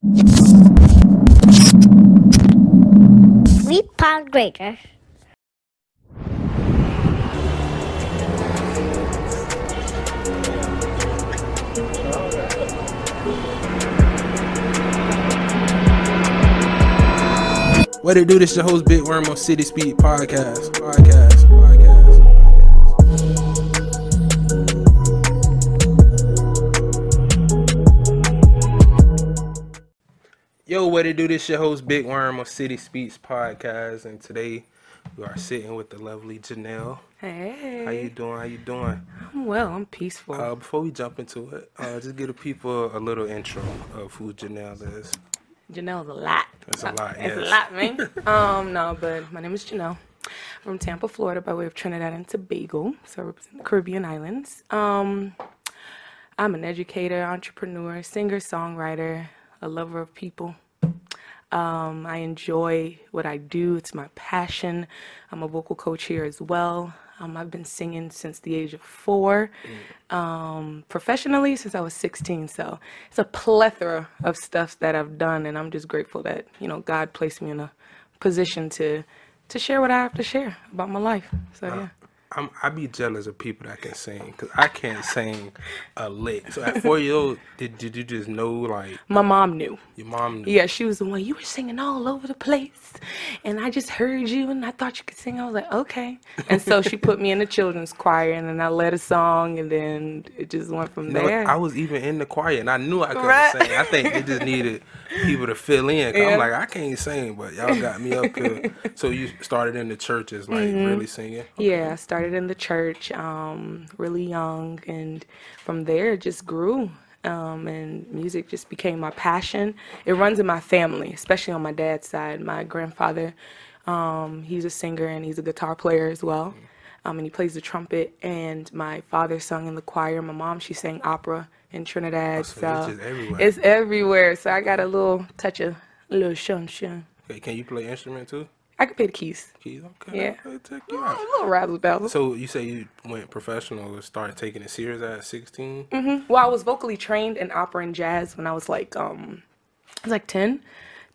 Three pound greater. What it do? This your host Big Worm on City Speaks. Podcast. Podcast. Yo, what it do? This your host Big Worm on City Speaks Podcast, and today we are sitting with the lovely Janelle. Hey. How you doing? How you doing? I'm well. I'm peaceful. Uh, before we jump into it, uh, just give the people a little intro of who Janelle is. Janelle's a lot. It's a lot, It's yes. a lot, man. um, no, but my name is Janelle. I'm from Tampa, Florida, by way of Trinidad and Tobago. So I represent the Caribbean islands. Um, I'm an educator, entrepreneur, singer, songwriter, a lover of people. Um, I enjoy what I do. It's my passion. I'm a vocal coach here as well. Um, I've been singing since the age of four, um, professionally since I was 16. So it's a plethora of stuff that I've done, and I'm just grateful that you know God placed me in a position to to share what I have to share about my life. So yeah. I'm, I be jealous of people that can sing because I can't sing a lick. So at four years old, did, did you just know like My mom knew. your mom? Knew? Yeah, she was the one. You were singing all over the place, and I just heard you, and I thought you could sing. I was like, okay. And so she put me in the children's choir, and then I led a song, and then it just went from You know, there. I was even in the choir and I knew I couldn't Right. sing. I think it just needed people to fill in. Yeah. I'm like, I can't sing, but y'all got me up here. So you started in the churches, like Mm-hmm. really singing. Yeah, I started in the church um, really young, and from there it just grew. Um, and music just became my passion. It runs in my family, especially on my dad's side. My grandfather, um, he's a singer and he's a guitar player as well. Um, and he plays the trumpet. And my father sung in the choir. My mom, she sang opera in Trinidad. so so it's everywhere. it's everywhere. So I got a little touch of a little shun shun. Okay, can you play instrument too? I could play the keys. Keys, okay. Yeah. I'll take you A out. little razzle dazzle. So you say you went professional and started taking it serious at 16? Well, I was vocally trained in opera and jazz when I was like um I was like 10,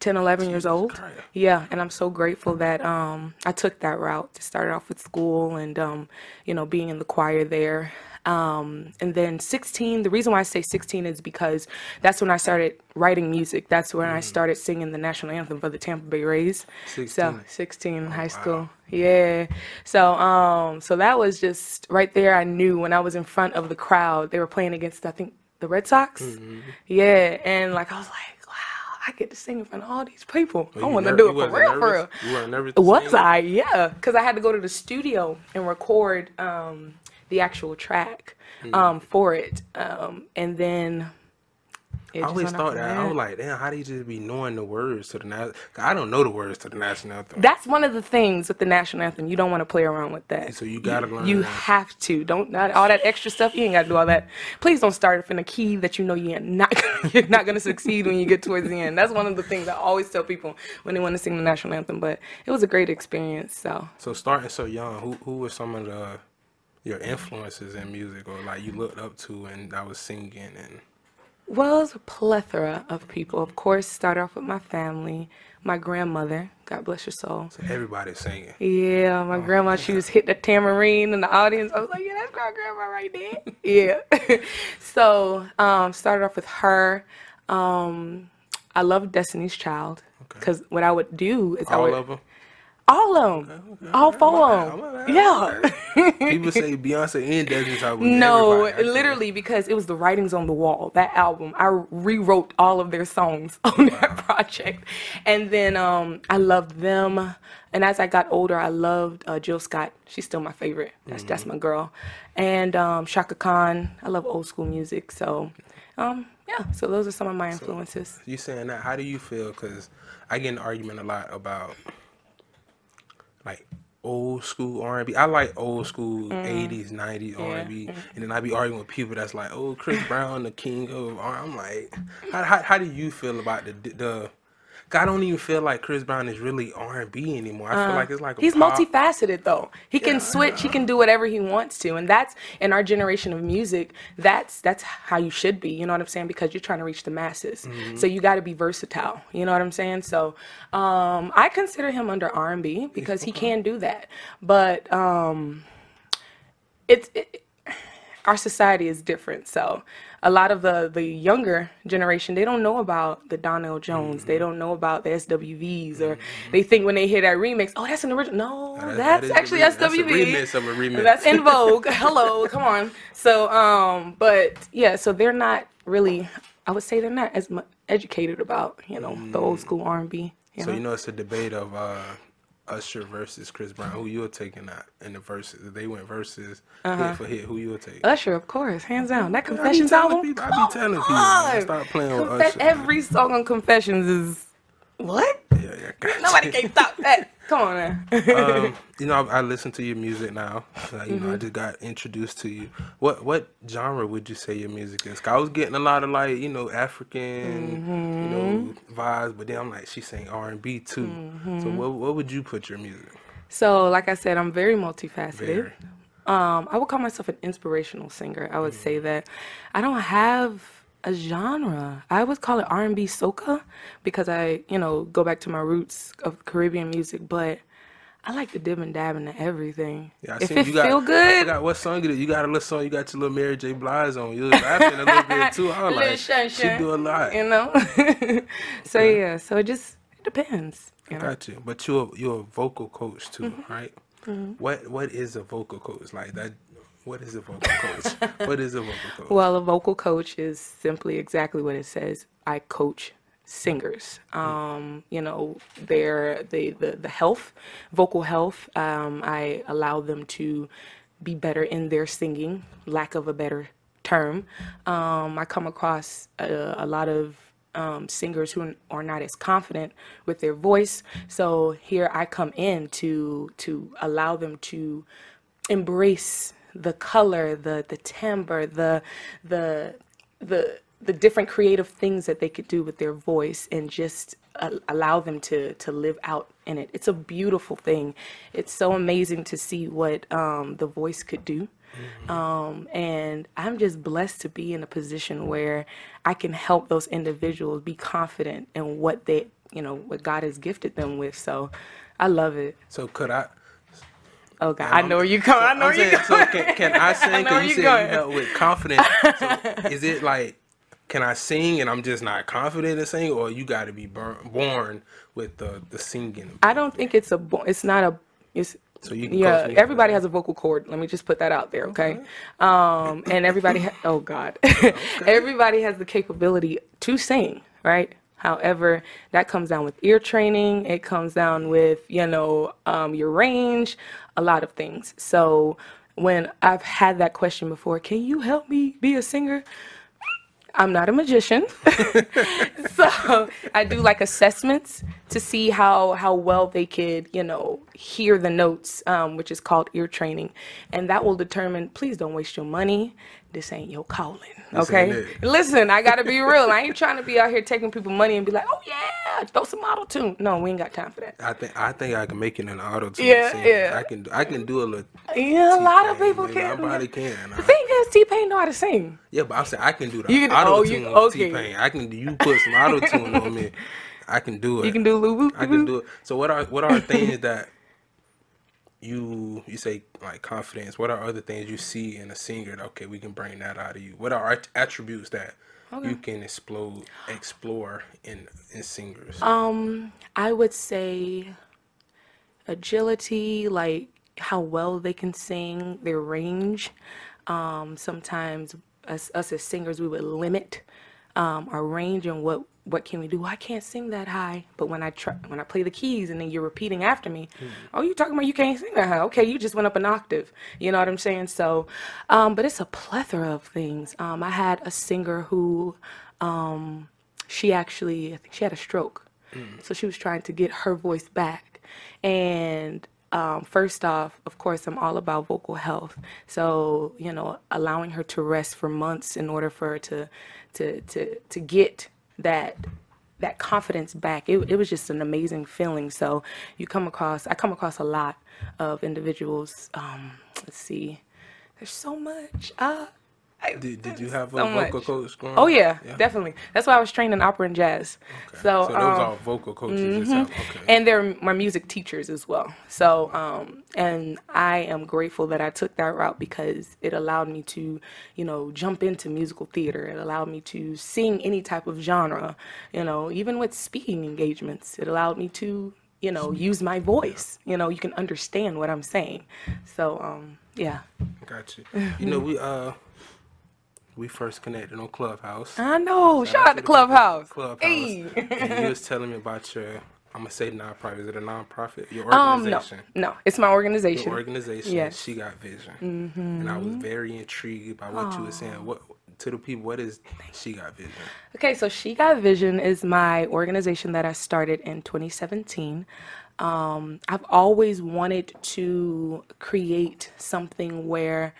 10, 11 years old. Yeah, and I'm so grateful that um I took that route. to start off with school and um you know being in the choir there. Um and then 16, the reason why I say 16 is because that's when I started writing music. That's when I started singing the national anthem for the Tampa Bay Rays. 16. So 16 in high school. Yeah. So um so that was just right there I knew when I was in front of the crowd. They were playing against I think the Red Sox. Mm-hmm. Yeah, and like I was like, wow, I get to sing in front of all these people. I You want to ner- do it for real, for real. nervous? You weren't nervous? Was? I? Yeah, because I had to go to the studio and record um, the actual track Mm. um, for it, um, and then. I always thought that. I was like, damn, how do you just be knowing the words to the national? I don't know the words to the national anthem. That's one of the things with the national anthem. You don't want to play around with that. So you gotta learn You that. have to. Don't not all that extra stuff. You ain't got to do all that. Please don't start off in a key that you know you're not you're not gonna succeed when you get towards the end. That's one of the things I always tell people when they want to sing the national anthem. But it was a great experience. So So starting so young, who who were some of the your influences in music or like you looked up to and I was singing and well, it's a plethora of people. Of course, start off with my family, my grandmother. God bless your soul. So everybody singing. Yeah, my grandma, she was hit the tambourine in the audience. I was like, yeah, that's my grandma right there. yeah. so, um, started off with her. Um, I love Destiny's Child because what I would do is I All of them. them, all four of them. Yeah. People say Beyonce and Destiny's Child. No, literally because it was the writings on the wall. That album, I rewrote all of their songs on that project, and then um, I loved them. And as I got older, I loved uh, Jill Scott. She's still my favorite. That's that's my girl. And um, Chaka Khan. I love old school music. So, um, yeah. So those are some of my influences. You saying that? How do you feel? Because I get an argument a lot about like old school R and B. I like old school mm. eighties, nineties R and B, mm. and then I be arguing with people that's like, "Oh, Chris Brown, the king of R." I'm like, how, how, how do you feel about the the? I don't even feel like Chris Brown is really R and B anymore. I feel like it's like a Uh, He's pop. multifaceted though. He can switch. He can do whatever he wants to, and that's in our generation of music. That's that's how you should be. You know what I'm saying? Because you're trying to reach the masses, Mm-hmm. so you got to be versatile. You know what I'm saying? So um, I consider him under R&B because he can do that. But um, it's it, our society is different. So a lot of the the younger generation they don't know about the Donell Jones. Mm-hmm. They don't know about the SWVs, or they think when they hear that remix, oh, that's an original. No, That- that that's a actually re- that's a SWV. remix of a remix. That's En Vogue. Hello, come on. So um, but yeah, so they're not really. I would say they're not as much educated about you know the old school R and B. So you know it's a debate of uh, Usher versus Chris Brown. Who you're taking out in the verses? If they went versus Uh-huh. hit for hit, who you'll take? Usher, of course, hands down. That Confessions telling album. people. I be telling people. on. Man, stop playing with Usher. every song on Confessions is what? Yeah, yeah, got Nobody can stop that. Come on um, you know, I, I listen to your music now. Uh, you Mm-hmm. know, I just got introduced to you. What what genre would you say your music is? 'Cause I was getting a lot of like you know African, you know vibes, but then I'm like she's saying R and B too. So what what would you put your music? so, like I said, I'm very multifaceted. Very. Um, I would call myself an inspirational singer. I would say that I don't have a genre. I would call it R&B soca because I, you know, go back to my roots of Caribbean music, but I like to dib and dab into everything. Yeah, I if seen it you got, feel I good, forgot what song you did. You got a little song. You got your little Mary J. Blige on. You was rapping a little bit too. I was like, shun she do a lot. you know. so yeah, so it just it depends. You know? Got you. But you're you're a vocal coach too, Mm-hmm. right? What what is a vocal coach like that? What is a vocal coach? what is a vocal coach? Well, a vocal coach is simply exactly what it says. I coach singers. Um, you know, their the, the the health, vocal health. Um, I allow them to be better in their singing. Lack of a better term. Um, I come across a, a lot of um, singers who are not as confident with their voice. So here I come in to to allow them to embrace the color, the the timbre, the the the the different creative things that they could do with their voice and just uh, allow them to to live out in it. It's a beautiful thing. It's so amazing to see what um, the voice could do. Um, and I'm just blessed to be in a position where I can help those individuals be confident in what they, you know, what God has gifted them with. So I love it. So could I? Oh God, I know where you come. I know I'm where you so can, can I sing? know Cause you you said you help with confidence. So is it like, can I sing and I'm just not confident to sing, or you got to be bur- born with the the singing? I don't think it's a. It's not a. It's So you can yeah. Everybody has a vocal cord. Let me just put that out there, okay? Um, and everybody. Ha- oh God, everybody has the capability to sing, right? However, that comes down with ear training. It comes down with you know um, your range, a lot of things. So when I've had that question before, can you help me be a singer? I'm not a magician. so I do like assessments to see how how well they could, you know, hear the notes, um, which is called ear training, and that will determine. Please don't waste your money. This ain't your calling, okay? Listen, I gotta be real. I ain't trying to be out here taking people money and be like, oh yeah, throw some auto tune. No, we ain't got time for that. I think I think I can make it an auto tune. Yeah, yeah. I can I can do a little. Yeah, a lot of people maybe. Can. probably can. The I- thing is, T Pain know how to sing. Yeah, but I'm saying I can do the auto oh, tune on okay. T-Pain. I can. You put some auto tune on me. I can do it. You can do Lou I can do it. So what are what are things that you you say like confidence? What are other things you see in a singer? That, okay, we can bring that out of you. What are at- attributes that you can explode explore in in singers? Um, I would say agility, like how well they can sing, their range. Um, sometimes us, us as singers, we would limit um, our range and what what can we do? I can't sing that high, but when I try when I play the keys and then you're repeating after me, oh, you talking about you can't sing that high? Okay, you just went up an octave. You know what I'm saying? So, um, but it's a plethora of things. Um, I had a singer who, um, she actually I think she had a stroke, so she was trying to get her voice back, and um, first off, of course, I'm all about vocal health. So, you know, allowing her to rest for months in order for her to, to, to, to get that that confidence back. It, it was just an amazing feeling. So you come across, I come across a lot of individuals. Um, let's see, there's so much. Uh, I- Did, did you have a so vocal much. coach growing Oh up? yeah, definitely. That's why I was trained in opera and jazz. Okay. So, those um, are vocal coaches yourself. Okay. and they're my music teachers as well. So, um, and I am grateful that I took that route because it allowed me to, you know, jump into musical theater. It allowed me to sing any type of genre, you know, even with speaking engagements. It allowed me to, you know, use my voice. You know, you can understand what I'm saying. So, um, yeah. Got you. You know, we uh we first connected on Clubhouse. I know. Shout, out to to the Clubhouse. Clubhouse. Hey. and you was telling me about your I'm gonna say nonprofit. Is it a nonprofit? Your Um, no, organization. no, it's my organization. Your organization. Yes. She got vision. And I was very intrigued by what you were saying. What to the people, what is she got vision? Okay, so She Got Vision is my organization that I started in 2017. Um, I've always wanted to create something where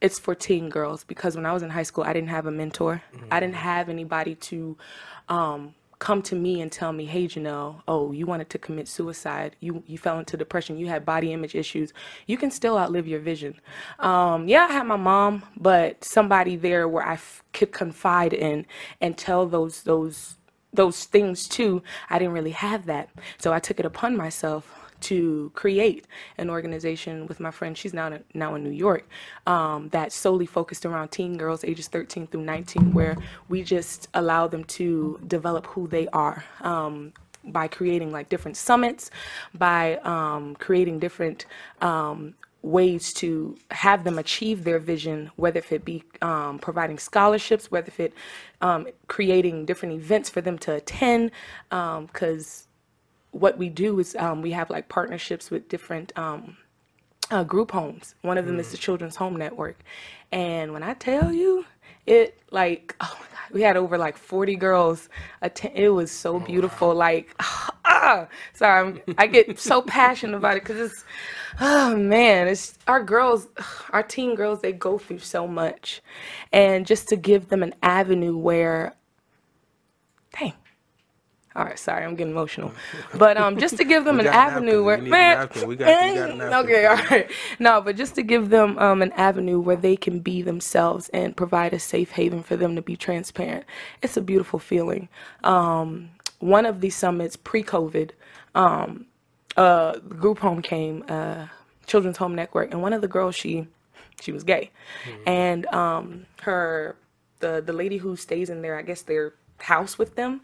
it's for teen girls because when I was in high school, I didn't have a mentor. I didn't have anybody to um, come to me and tell me, "Hey, Janelle, oh, you wanted to commit suicide. You you fell into depression. You had body image issues. You can still outlive your vision." Um, yeah, I had my mom, but somebody there where I f- could confide in and tell those those those things too. I didn't really have that, so I took it upon myself to create an organization with my friend. She's now now in New York. Um, that's solely focused around teen girls ages 13 through 19, where we just allow them to develop who they are. Um, by creating like different summits, by um, creating different um, ways to have them achieve their vision, whether if it be um, providing scholarships, whether if it um, creating different events for them to attend, because what we do is um, we have like partnerships with different um, uh, group homes. One of them is the Children's Home Network, and when I tell you, it like oh my god, we had over like forty girls attend. It was so beautiful. Like ah, sorry, I'm, I get so passionate about it because it's oh man, it's our girls, our teen girls. They go through so much, and just to give them an avenue where, dang. All right, sorry, I'm getting emotional, but um, just to give them an avenue where We need a man. We got- we got okay, all right, no, but just to give them um an avenue where they can be themselves and provide a safe haven for them to be transparent. It's a beautiful feeling. Um, one of these summits pre-COVID, um, uh, group home came, uh, Children's Home Network, and one of the girls she she was gay, and um, her the the lady who stays in there, I guess their house with them,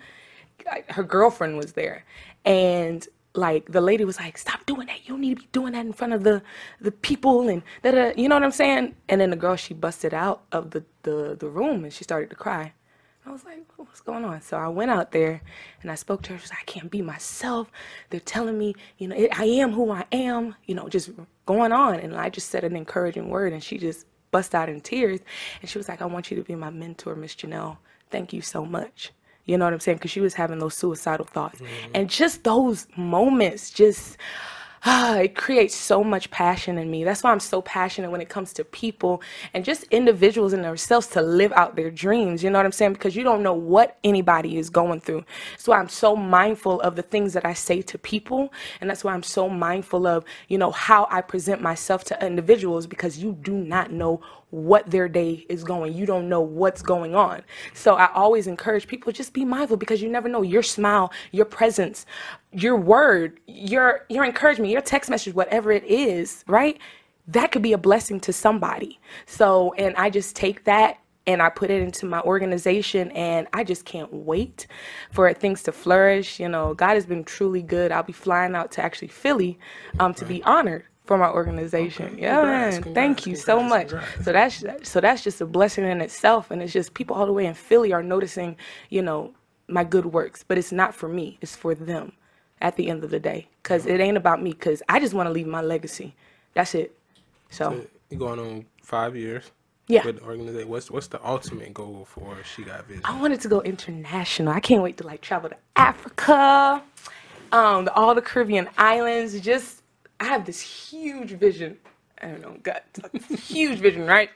Her girlfriend was there, and like the lady was like, "Stop doing that! You don't need to be doing that in front of the the people." And da, you know what I'm saying? And then the girl she busted out of the the the room and she started to cry. I was like, what's going on? So I went out there and I spoke to her. She was like, I can't be myself. They're telling me, you know, I am who I am, you know, just going on. And I just said an encouraging word and she just bust out in tears. And she was like, I want you to be my mentor, Miss Janelle. Thank you so much. You know what I'm saying? Because she was having those suicidal thoughts. And just those moments, just ah, it creates so much passion in me. That's why I'm so passionate when it comes to people and just individuals in themselves to live out their dreams. You know what I'm saying? Because you don't know what anybody is going through. So I'm so mindful of the things that I say to people. And that's why I'm so mindful of, you know, how I present myself to individuals because you do not know what their day is going. You don't know what's going on. So I always encourage people just be mindful because you never know your smile, your presence, your word, your your encouragement, your text message, whatever it is, right? That could be a blessing to somebody. So, and I just take that and I put it into my organization and I just can't wait for things to flourish. You know, God has been truly good. I'll be flying out to actually Philly um, to be honored for my organization. Yeah, Congrats, man. congrats, Thank you so much. congrats. So that's so that's just a blessing in itself, and it's just people all the way in Philly are noticing, you know, my good works. But it's not for me; it's for them. At the end of the day, because it ain't about me. Because I just want to leave my legacy. That's it. So You going on five years? Yeah. With the organization. What's what's the ultimate goal for She Got Vision? I wanted to go international. I can't wait to like travel to Africa, um, all the Caribbean islands. Just I have this huge vision I don't know, got a huge vision, right?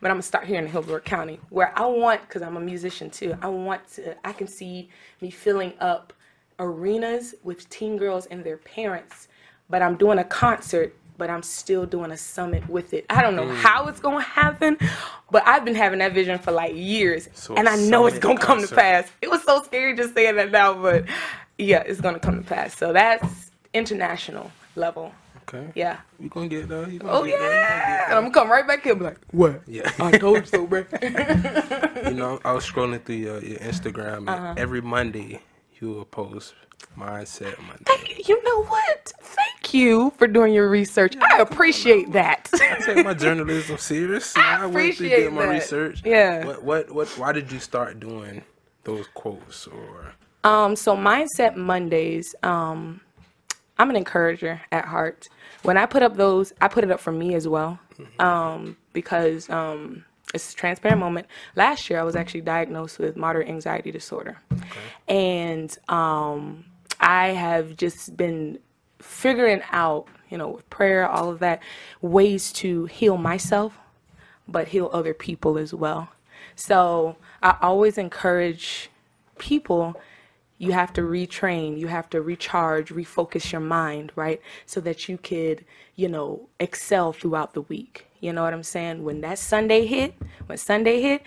But I'm gonna start here in Hillsborough County, where I want, because I'm a musician too. I want to. I can see me filling up arenas with teen girls and their parents. But I'm doing a concert, but I'm still doing a summit with it. I don't know how it's gonna happen, but I've been having that vision for like years, So and I know it's gonna come to pass. It was so scary just saying that now, but yeah, it's gonna come to pass. So that's international level. Okay. Yeah. We gonna get. You gonna Oh get there, you gonna yeah. And I'm gonna come right back here and be like, what? Yeah. I told you so, bro. you know, I was scrolling through your, your Instagram, and Uh-huh. every Monday you will post mindset Monday. you know what? Thank you for doing your research. I appreciate that. I take my journalism serious. You I I went to appreciate get my that. research. Yeah. What, what, what? Why did you start doing those quotes or? Um, so Mindset Mondays, um, I'm an encourager at heart. When I put up those, I put it up for me as well, um, because um, it's a transparent moment. Last year, I was actually diagnosed with moderate anxiety disorder, and um, I have just been figuring out, you know, with prayer, all of that, ways to heal myself but heal other people as well. So I always encourage people you have to retrain, you have to recharge, refocus your mind, right? So that you could, you know, excel throughout the week. You know what I'm saying? When that Sunday hit, when Sunday hit,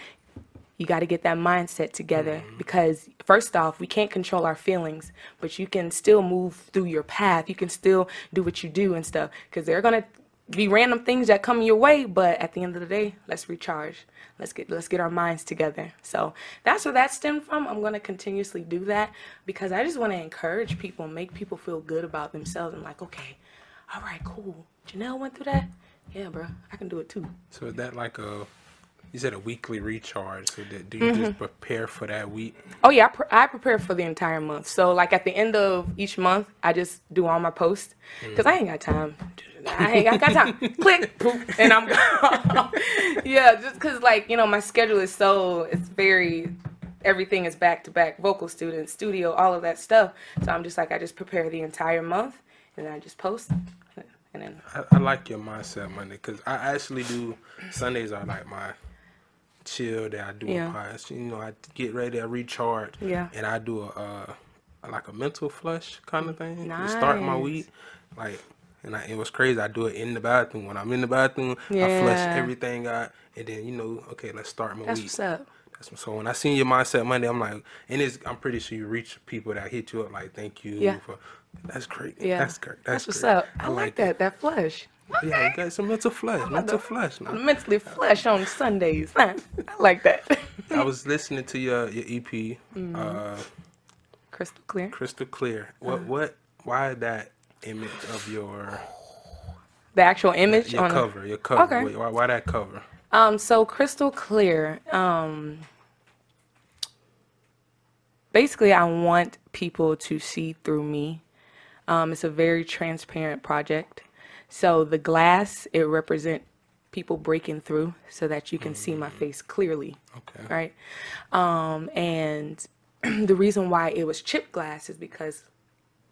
you got to get that mindset together mm-hmm. because first off we can't control our feelings but you can still move through your path you can still do what you do and stuff because they're going to be random things that come your way but at the end of the day let's recharge. Let's get let's get our minds together. So that's where that stemmed from. I'm going to continuously do that because i just want to encourage people make people feel good about themselves. And like okay all right cool. Janelle went through that? Yeah bro i can do it too. So is that like a? You said a weekly recharge. So that, do you Mm-hmm. just prepare for that week? Oh yeah, I, pre- I prepare for the entire month. So like at the end of each month, I just do all my posts because I ain't got time. I ain't I got time. Click, poof, and I'm gone. yeah, just because like you know my schedule is so it's very everything is back to back. Vocal student, studio, all of that stuff. So I'm just like I just prepare the entire month and then I just post and then I, I like your mindset Monday because I actually do Sundays are like my chill that I do Yeah. You know, I get ready, I recharge, Yeah. and I do a uh, like a mental flush kind of thing to start my week. Like, and I, it was crazy. I do it in the bathroom when I'm in the bathroom. yeah. I flush everything out, and then you know, okay, let's start my that's week. what's up. That's what's so when I seen your mindset Monday, I'm like, and it's I'm pretty sure you reach people that hit you up like, thank you Yeah. for. That's great. Yeah, that's great. That's, That's what's up. I, like that. That flush. Yeah, you got some mental flush. Mental flush. I'm Now. mentally flush on Sundays. Huh? I like that. I was listening to your your EP, Mm-hmm. uh, Crystal clear. Crystal Clear. What Uh-huh. what? Why that image of your The actual image your on cover? Your cover. Okay. Why, why that cover? Um, so crystal clear. Um, basically, I want people to see through me. Um, it's a very transparent project. So the glass it represent people breaking through so that you can see my face clearly. Okay. Right. Um, and the reason why it was chipped glass is because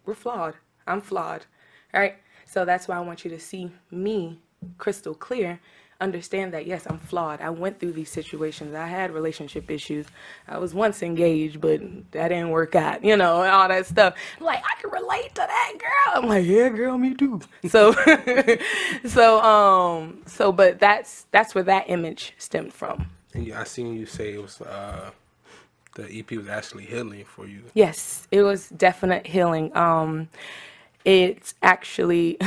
we're flawed. I'm flawed. Right. So that's why I want you to see me crystal clear. Understand that yes, I'm flawed. I went through these situations. I had relationship issues. I was once engaged, but that didn't work out. You know, and all that stuff. I'm like I can relate to that girl. I'm like, yeah, girl, me too. So, so, um, so, but that's that's where that image stemmed from. And you, I seen you say it was uh, the EP was actually healing for you. Yes, it was definite healing. Um, it's actually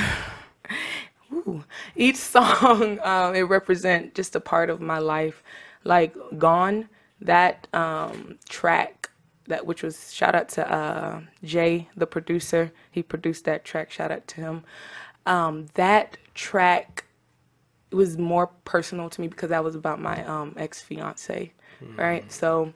ooh, each song um, it represent just a part of my life. Like "Gone," that um, track that which was shout out to uh, Jay, the producer. He produced that track. Shout out to him. Um, that track was more personal to me because that was about my um, ex fiance, right? So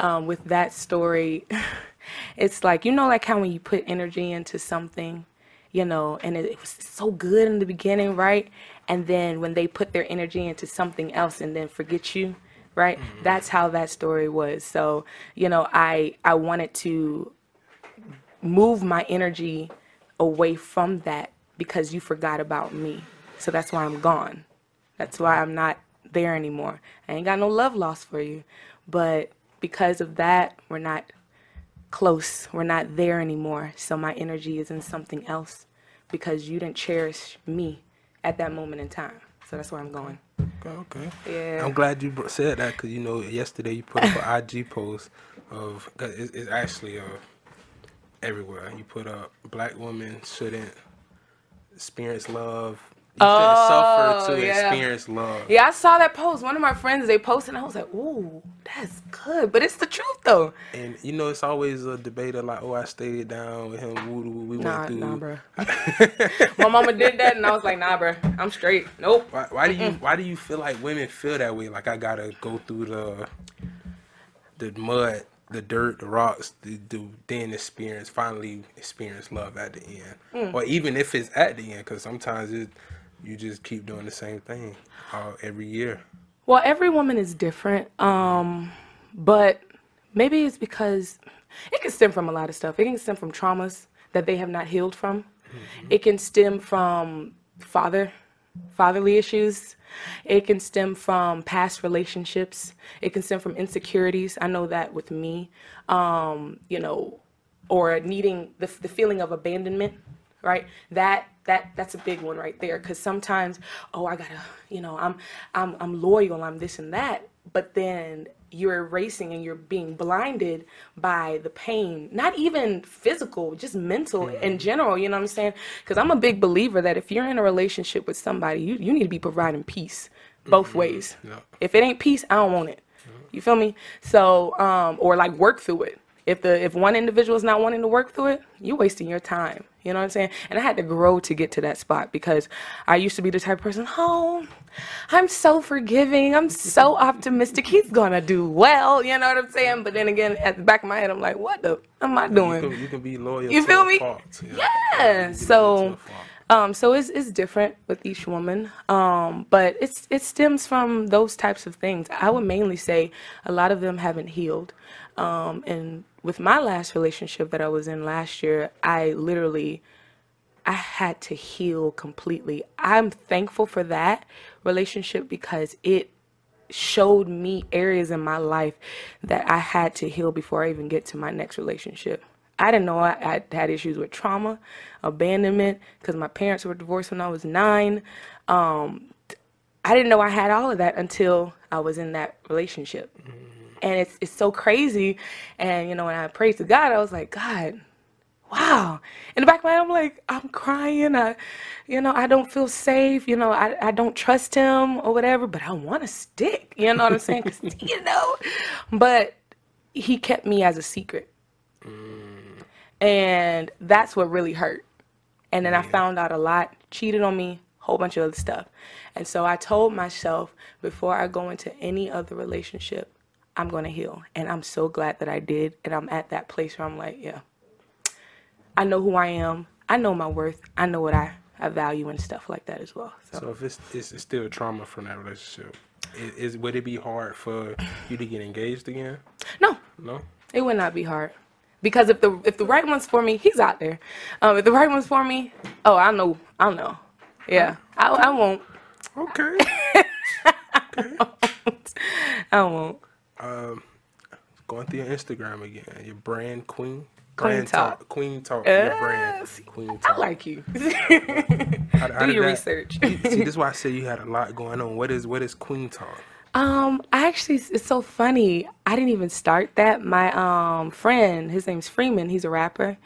um, with that story, it's like you know, like how when you put energy into something, you know, and it, it was so good in the beginning, right? And then when they put their energy into something else and then forget you, right? Mm-hmm. That's how that story was. So you know, I I wanted to move my energy away from that because you forgot about me So that's why I'm gone. That's why I'm not there anymore. I ain't got no love lost for you. But because of that, we're not close. We're not there anymore. So my energy is in something else because you didn't cherish me at that moment in time. So that's where I'm going. Okay, okay. Yeah. I'm glad you said that because you know yesterday you put up an IG post of it's, it's actually uh everywhere. You put up black women shouldn't experience love. You Oh, suffer to yeah. experience love. Yeah, I saw that post. One of my friends they posted, and I was like, "Ooh, that's good." But it's the truth, though. And you know, it's always a debate of like, oh, I stayed down with him. Woo, woo, we Nah, went through. nah, bro. my mama did that, and I was like, "Nah, bro, I'm straight. Nope." Why, why do you why do you feel like women feel that way? Like I gotta go through the the mud, the dirt, the rocks, the, to then experience finally experience love at the end, Mm. or even if it's at the end, because sometimes it you just keep doing the same thing uh, every year. Well, every woman is different. Um, but maybe it's because it can stem from a lot of stuff. It can stem from traumas that they have not healed from. It can stem from father fatherly issues. It can stem from past relationships. It can stem from insecurities. I know that with me. Um, you know, or needing the, the feeling of abandonment right? That that that's a big one right there because sometimes oh i gotta you know i'm i'm i'm loyal i'm this and that but then you're erasing and you're being blinded by the pain not even physical just mental in general you know what i'm saying? Because i'm a big believer that if you're in a relationship with somebody you, you need to be providing peace both ways. Yeah. if it ain't peace i don't want it. You feel me? So um or like work through it if the if one individual is not wanting to work through it you're wasting your time. You know what i'm saying? And i had to grow to get to that spot because i used to be the type of person oh i'm so forgiving. I'm so optimistic. He's gonna do well. You know what i'm saying? But then again at the back of my head i'm like what the am i You doing? can, you can be loyal. You to feel me? fault, Yeah, You can be loyal to so- um, so it's, it's different with each woman, um, but it's it stems from those types of things. I would mainly say a lot of them haven't healed, um, and with my last relationship that I was in last year, I literally I had to heal completely. I'm thankful for that relationship because it showed me areas in my life that I had to heal before I even get to my next relationship. I didn't know I, had issues with trauma, abandonment, because my parents were divorced when I was nine. Um, I didn't know I had all of that until I was in that relationship. And it's, it's so crazy. And, you know, when I prayed to God, I was like, God, wow. In the back of my head, I'm like, I'm crying. I, you know, I don't feel safe. You know, I, I don't trust him or whatever, but I want to stick. You know what I'm saying? 'Cause, you know, but he kept me as a secret. And that's what really hurt. And then I found out a lot, cheated on me, whole bunch of other stuff. And so I told myself before I go into any other relationship, I'm going to heal. And I'm so glad that I did. And I'm at that place where I'm like, yeah, I know who I am. I know my worth. I know what I, I value and stuff like that as well. So, So if it's, it's, it's still trauma from that relationship, is, is would it be hard for you to get engaged again? no, No. it would not be hard. Because if the if the right one's for me, he's out there. Um, if the right one's for me, oh, I know, I know. Yeah, I, I won't. Okay. I won't. Um, going through your Instagram again, your brand queen. Queen Brand Talk. Queen talk. your brand. Queen I like you. How- how Do your that- research. See, this is why I said you had a lot going on. What is what is Queen Talk? Um, I actually, it's so funny. I didn't even start that. My um friend, his name's Freeman. He's a rapper.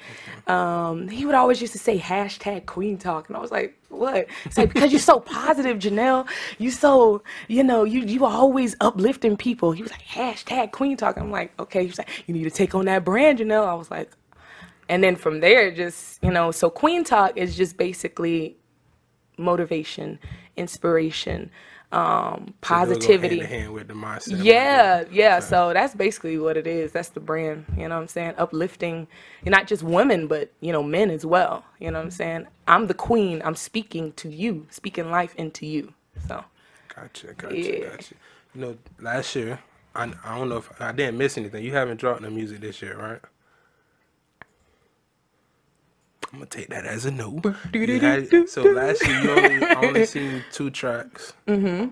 Um, he would always used to say hashtag Queen Talk, and I was like, what? It's like because you're so positive, Janelle. You so, you know, you you are always uplifting people. He was like hashtag Queen Talk. I'm like, okay. He's like, you need to take on that brand, Janelle. I was like, and then from there, just you know, so Queen Talk is just basically motivation, inspiration, um, positivity. Hand hand with the mindset. Yeah, yeah. So that's basically what it is. That's the brand. You know what I'm saying? Uplifting, not just women, but you know, men as well. You know what I'm saying? I'm the queen. I'm speaking to you, speaking life into you. So Gotcha, gotcha, Yeah. gotcha. You know, last year, I, I don't know if I didn't miss anything. You haven't dropped no music this year, right? I'm gonna take that as a no. Had- so last year you only only seen two tracks. Mm-hmm.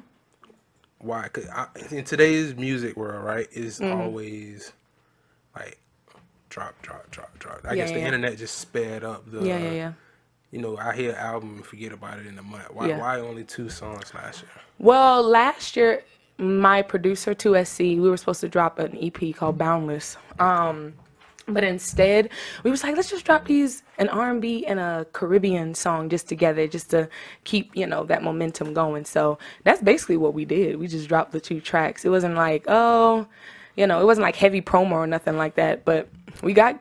Why? Cause I, in today's music world, right, is Mm-hmm. always like drop, drop, drop, drop. I Yeah, guess the yeah. internet just sped up the. Yeah, yeah, yeah. You know, I hear an album and forget about it in a month. Why? Yeah. Why only two songs last year? Well, last year, my producer 2SC, we were supposed to drop an EP called Boundless. Um, but instead, we was like, let's just drop these an R&B and a Caribbean song just together, just to keep you know that momentum going. So that's basically what we did. We just dropped the two tracks. It wasn't like oh, you know, it wasn't like heavy promo or nothing like that. But we got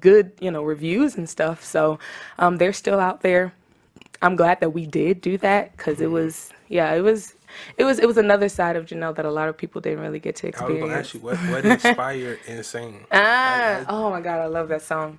good you know reviews and stuff. So um, they're still out there. I'm glad that we did do that because it was yeah it was it was it was another side of Janelle that a lot of people didn't really get to I was experience. gonna ask you what what inspired Insane. Ah, oh my god, I love that song.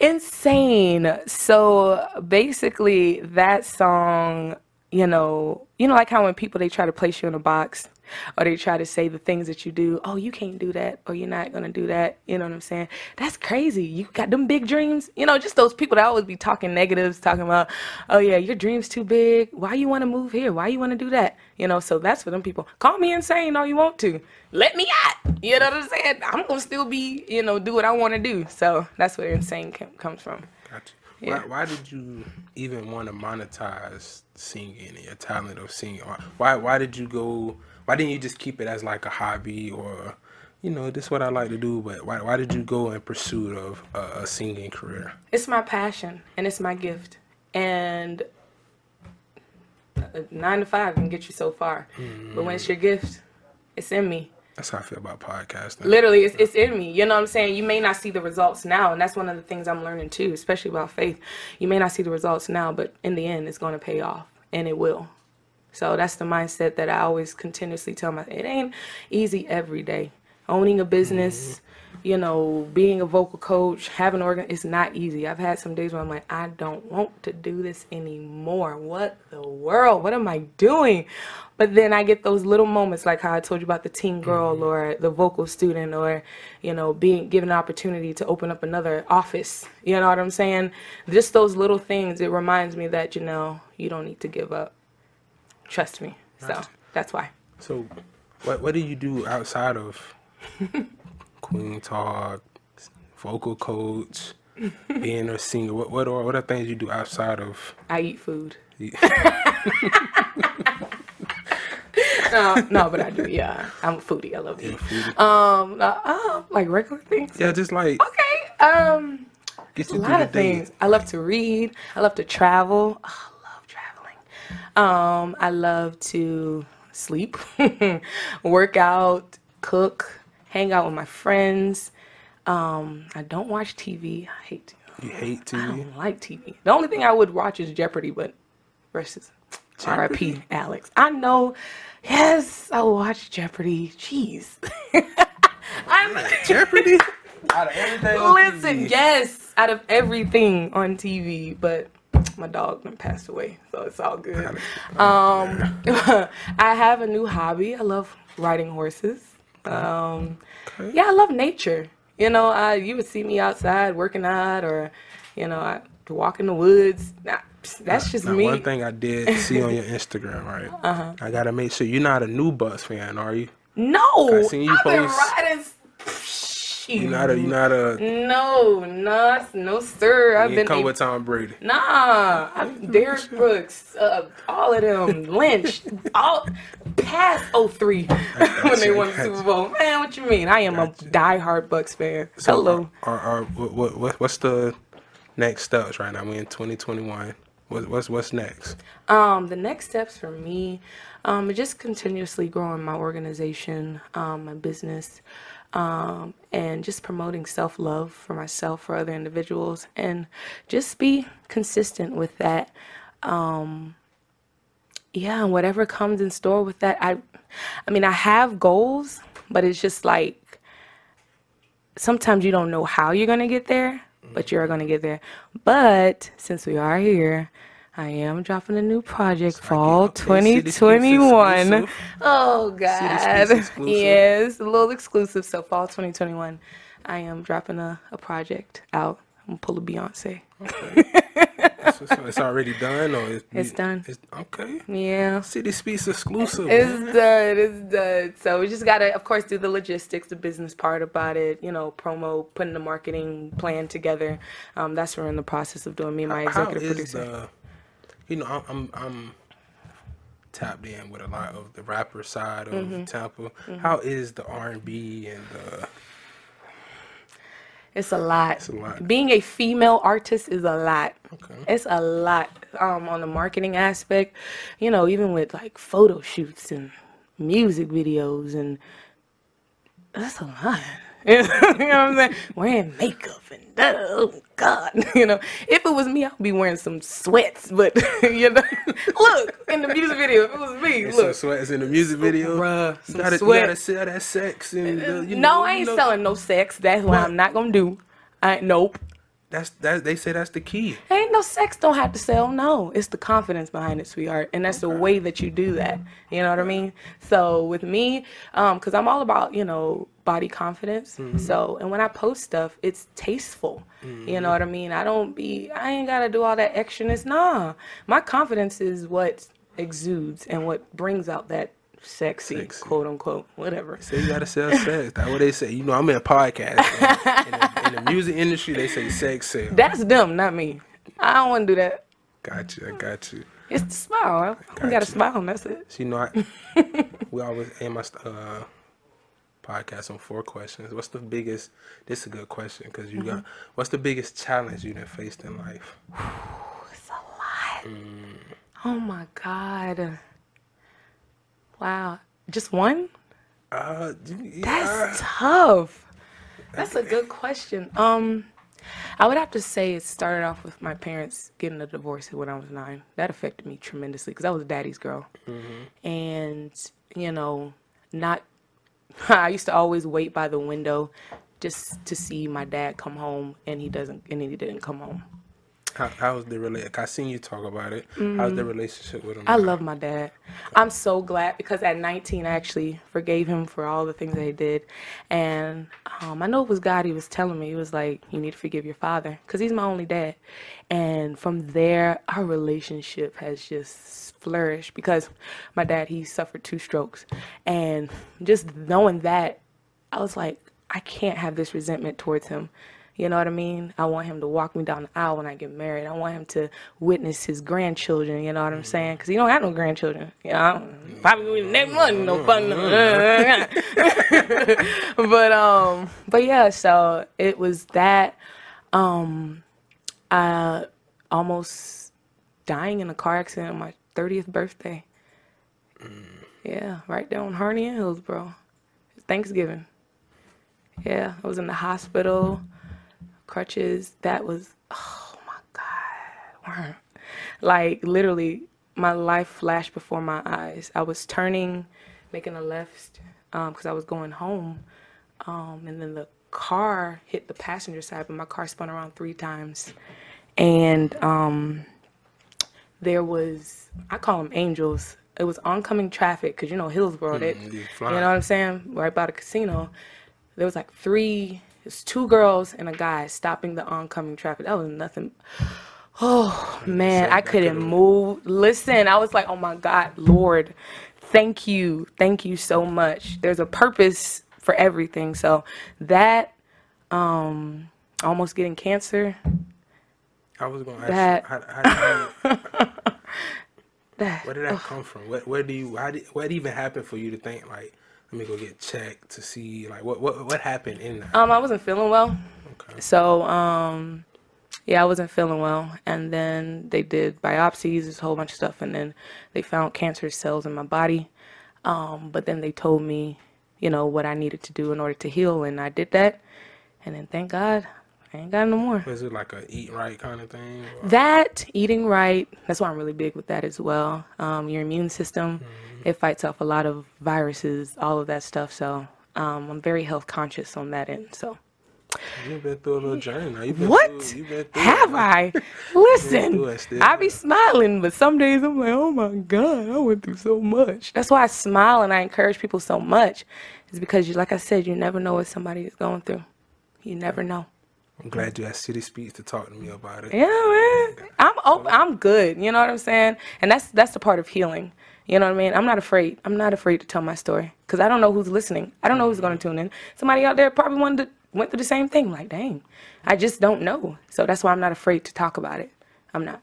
Insane. So basically that song, you know, you know like how when people they try to place you in a box or they try to say the things that you do, oh, you can't do that or you're not going to do that, you know what I'm saying? That's crazy. You got them big dreams. You know, just those people that always be talking negatives, talking about, "Oh yeah, your dream's too big. Why you want to move here? Why you want to do that?" You know, so that's for them people. Call me insane all you want to. Let me out. You know what I'm saying? I'm going to still be, you know, do what I want to do. So that's where insane com- comes from. Gotcha. Yeah. Why, why did you even want to monetize singing and your talent of singing? Why why did you go? Why didn't you just keep it as like a hobby or, you know, this is what I like to do? But why why did you go in pursuit of a, a singing career? It's my passion and it's my gift. And uh, nine to five can get you so far. But when it's your gift, it's in me. That's how I feel about podcasting. Literally, it's, it's in me. You know what I'm saying? You may not see the results now. And that's one of the things I'm learning too, especially about faith. You may not see the results now, but in the end, it's going to pay off. And it will. So that's the mindset that I always continuously tell myself. It ain't easy every day. Owning a business, mm-hmm. you know, being a vocal coach, having an organ, it's not easy. I've had some days where I'm like, I don't want to do this anymore. What the world? What am I doing? But then I get those little moments like how I told you about the teen girl mm-hmm. or the vocal student or, you know, being given an opportunity to open up another office. You know what I'm saying? Just those little things, it reminds me that, you know, you don't need to give up. Trust me. So that's why. So, what what do you do outside of Queen Talk, vocal coach, being a singer? What what are what are things you do outside of? I eat food. no, no, but I do. Yeah, I'm a foodie. I love food? Um, uh, uh, like regular things. Yeah, just like Okay. Um, get a you lot the of day. things. I love to read. I love to travel. Oh, I love traveling. Um, I love to sleep, work out, cook, hang out with my friends. Um, I don't watch TV. I hate to. You hate TV? I don't like TV. The only thing I would watch is Jeopardy, but versus R.I.P. Alex. I know. Yes, I watch Jeopardy. Jeez. I'm Jeopardy. Out of everything on listen. TV. Yes, out of everything on TV, but my dog then passed away, so it's all good. Um, I have a new hobby. I love riding horses. Um, yeah, I love nature. You know, I you would see me outside working out, or you know, I walk in the woods. Nah, That's just Now, me. one thing I did see on your Instagram, right? Uh-huh. I gotta make sure you're not a new Bucs fan, are you? No, I seen you I've been post- riding. You're not a. You're not a. No, no, no, sir. I've You been come a- with Tom Brady. Nah, I'm Derrick Brooks, uh, all of them, Lynch, all past 03 when they won the Super. Bowl. Man, what you mean? I am a diehard Bucs fan. Hello. Are, are, are what, what what's the next steps right now? We in 2021. What, what's what's next? Um, the next steps for me, um, are just continuously growing my organization, um, my business, um, and just promoting self love for myself, for other individuals, and just be consistent with that. Um, yeah, and whatever comes in store with that, I, I mean, I have goals, but it's just like sometimes you don't know how you're gonna get there, but you're gonna get there. But since we are here, I am dropping a new project fall okay, City Speaks 2021. Oh God, yes, a little exclusive. So fall 2021, I am dropping a, a project out I'm pull a Beyonce. so, so it's already done, or it's, It's done. It's, okay. Yeah. City Speaks exclusive. It's done. It's done. So we just gotta, of course, do the logistics, the business part about it. You know, promo, putting the marketing plan together. Um, that's what we're in the process of doing. Me and my executive producer. the, you know, I'm, I'm tapped in with a lot of the rapper side of Mm-hmm. Tampa. How is the R and B and the It's a lot. It's a lot. Being a female artist is a lot. Okay. It's a lot um, on the marketing aspect. You know, even with like photo shoots and music videos, and that's a lot. you know what I'm saying? Wearing makeup and oh God, you know. If it was me, I'd be wearing some sweats. But you know, look in the music video. If it was me, some look. sweats in the music video? Bruh, you some gotta, you gotta sell that sex and the, you no, know, I you ain't know, selling no sex. That's what What? I'm not gonna do. I nope. That's that. They say that's the key. Ain't no sex don't have to sell. No, it's the confidence behind it, sweetheart, and that's the way that you do that. You know what I mean? So with me, um, cause I'm all about you know body confidence. So and when I post stuff, it's tasteful. You know what I mean? I don't be. I ain't gotta do all that extraness. Nah, my confidence is what exudes and what brings out that sexy, Sexy. quote unquote, whatever. Say you gotta sell sex. That's what they say. You know, I'm in a podcast. in, the, in the music industry, they say sex sell. That's them, not me. I don't want to do that. Got you. I got you. It's the smile. I got a Gotcha. smile, and that's it. So, you know, I, we always aim my uh, podcast on four questions. What's the biggest? This is a good question because you got. What's the biggest challenge you done faced in life? It's a lot. Oh my God. Wow. Just one? Uh, yeah. That's tough. That's a good question. Um, I would have to say it started off with my parents getting a divorce when I was nine. That affected me tremendously because I was a daddy's girl, and you know, not. I used to always wait by the window just to see my dad come home, and he doesn't, and he didn't come home. How, how's the relationship? I seen you talk about it. How's the relationship with him? Mm-hmm. I love my dad. I'm so glad because at 19, I actually forgave him for all the things that he did. And um, I know it was God, he was telling me, he was like, you need to forgive your father because he's my only dad. And from there, our relationship has just flourished because my dad, he suffered two strokes. And just knowing that, I was like, I can't have this resentment towards him. You know what I mean? I want him to walk me down the aisle when I get married. I want him to witness his grandchildren. You know what I'm saying? Because he don't have no grandchildren. You know, don't- probably next month, no fun. but um, but yeah. So it was that. Um, I almost dying in a car accident on my 30th birthday. Yeah, right there on Harney and Hillsborough. Thanksgiving. Yeah, I was in the hospital, crutches. That was, oh my God. Like, literally, my life flashed before my eyes. I was turning, making a left, because I was going home. Um, and then the car hit the passenger side, but my car spun around three times. And um, there was, I call them angels. It was oncoming traffic, because you know, Hillsborough, Mm, you know what I'm saying? Right by the casino. There was like three, it's two girls and a guy stopping the oncoming traffic. That was nothing. Oh man, I couldn't move. Listen, I was like, oh my God, Lord, thank you. Thank you so much. There's a purpose for everything. So that, um, almost getting cancer, I was gonna ask That- you, how, how, how, that, where did that come from? Where, where do you? How did? What even happened for you to think like, let me go get checked to see like what what what happened in that? um, I wasn't feeling well. Okay. So, um, yeah, I wasn't feeling well. And then they did biopsies, this whole bunch of stuff. And then they found cancerous cells in my body. Um, but then they told me, you know, what I needed to do in order to heal. And I did that. And then thank God, I ain't got no more. Is it like a eat right kind of thing? or- That, eating right, that's why I'm really big with that as well. Um, your immune system, it fights off a lot of viruses, all of that stuff. So um, I'm very health conscious on that end. So. You've been through a little journey now. You've been What? Through, you've been through Have it. I? Listen. I be smiling, but some days I'm like, oh my God, I went through so much. That's why I smile and I encourage people so much. Is because, you, like I said, you never know what somebody is going through. You never know. I'm glad you had City Speaks to talk to me about it. Yeah, man. I'm open, I'm good. You know what I'm saying? And that's that's the part of healing. You know what I mean? I'm not afraid. I'm not afraid to tell my story because I don't know who's listening. I don't know who's going to tune in. Somebody out there probably wanted to, went through the same thing. Like, dang, I just don't know. So that's why I'm not afraid to talk about it. I'm not.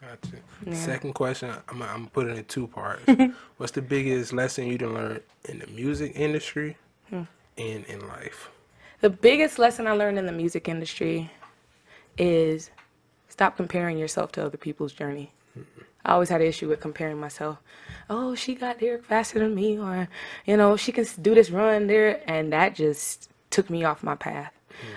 Gotcha. Second question, I'm, I'm putting it in two parts. What's the biggest lesson you done learned in the music industry Hmm. and in life? The biggest lesson I learned in the music industry is stop comparing yourself to other people's journey. I always had an issue with comparing myself. Oh, she got there faster than me, or you know, she can do this run there, and that just took me off my path.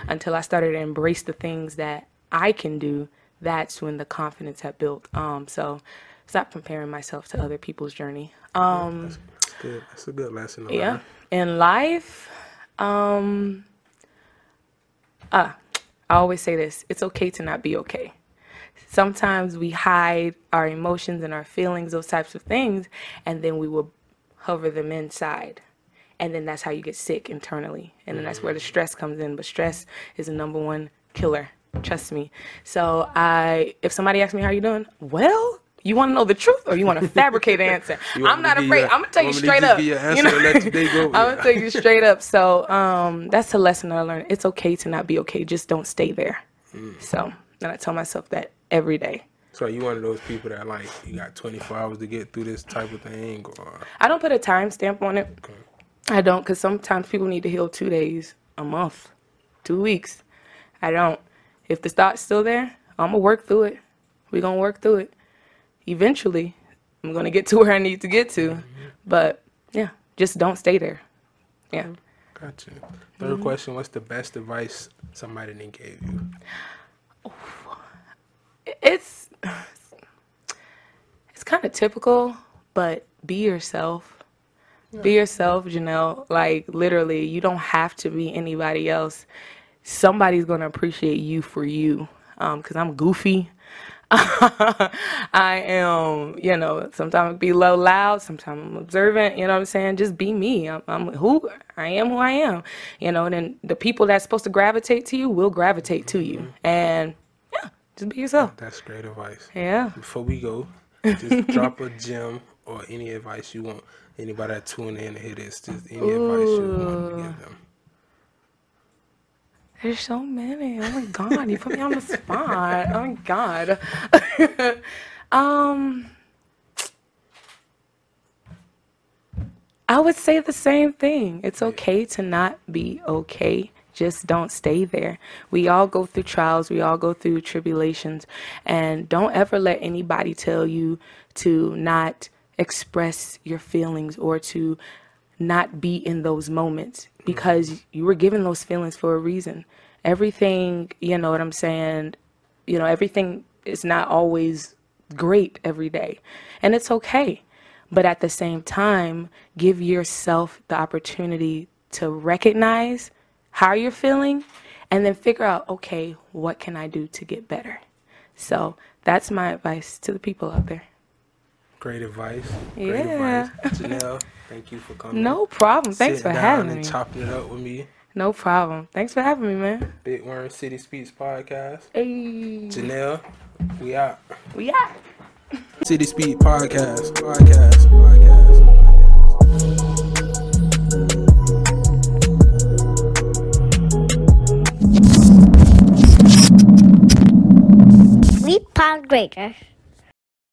Until I started to embrace the things that I can do, that's when the confidence had built. Um, so stop comparing myself to other people's journey. Um, That's good. That's a good lesson. To yeah. In life, um, uh, I always say this it's okay to not be okay. Sometimes we hide our emotions and our feelings, those types of things, and then we will hover them inside. And then that's how you get sick internally. And then that's where the stress comes in. But stress is the number one killer. Trust me. So I if somebody asks me how you doing, well, you want to know the truth or you want to fabricate an answer? I'm not afraid. you a- I'm gonna tell you want me to straight up. you an You answer and let your day go? I'm gonna tell you straight up. So um, that's a lesson that I learned. It's okay to not be okay. Just don't stay there. Mm. So and I tell myself that every day. So you one of those people that like you got 24 hours to get through this type of thing, or I don't put a time stamp on it. I don't, because sometimes people need to heal two days, a month, two weeks. I don't. If the thought's still there, I'm gonna work through it. We're gonna work through it. Eventually, I'm gonna get to where I need to get to. But yeah, just don't stay there. Yeah. gotcha. 3rd question: What's the best advice somebody done gave you? it's it's kind of typical, but be yourself. Be yourself, Janelle. Like literally, you don't have to be anybody else. Somebody's gonna appreciate you for you. Um, cause I'm goofy. I am, you know, sometimes be low loud, sometimes I'm observant, you know what I'm saying? Just be me. I'm, I'm who I am who I am. You know, and then the people that's supposed to gravitate to you will gravitate to you. Mm-hmm. And yeah, just be yourself. That's great advice. Yeah. Before we go, just drop a gem or any advice you want anybody that tune in to hear this. Just any advice you want to give them. There's so many. Oh my god, you put me on the spot. Oh my god. um I would say the same thing. It's okay to not be okay. Just don't stay there. We all go through trials, we all go through tribulations, and don't ever let anybody tell you to not express your feelings or to not be in those moments because you were given those feelings for a reason. Everything, you know what I'm saying, you know, everything is not always great every day. And it's okay. But at the same time, give yourself the opportunity to recognize how you're feeling and then figure out, okay, what can I do to get better? So that's my advice to the people out there. Great advice. Great Yeah. advice. Janelle, thank you for coming. No problem. Thanks Sitting for down having and me. chopping it up with me. No problem. Thanks for having me, man. Big Worm City Speaks podcast. Hey. Janelle, we out. We out. City Speaks podcast. Podcast. Podcast. We pound greater.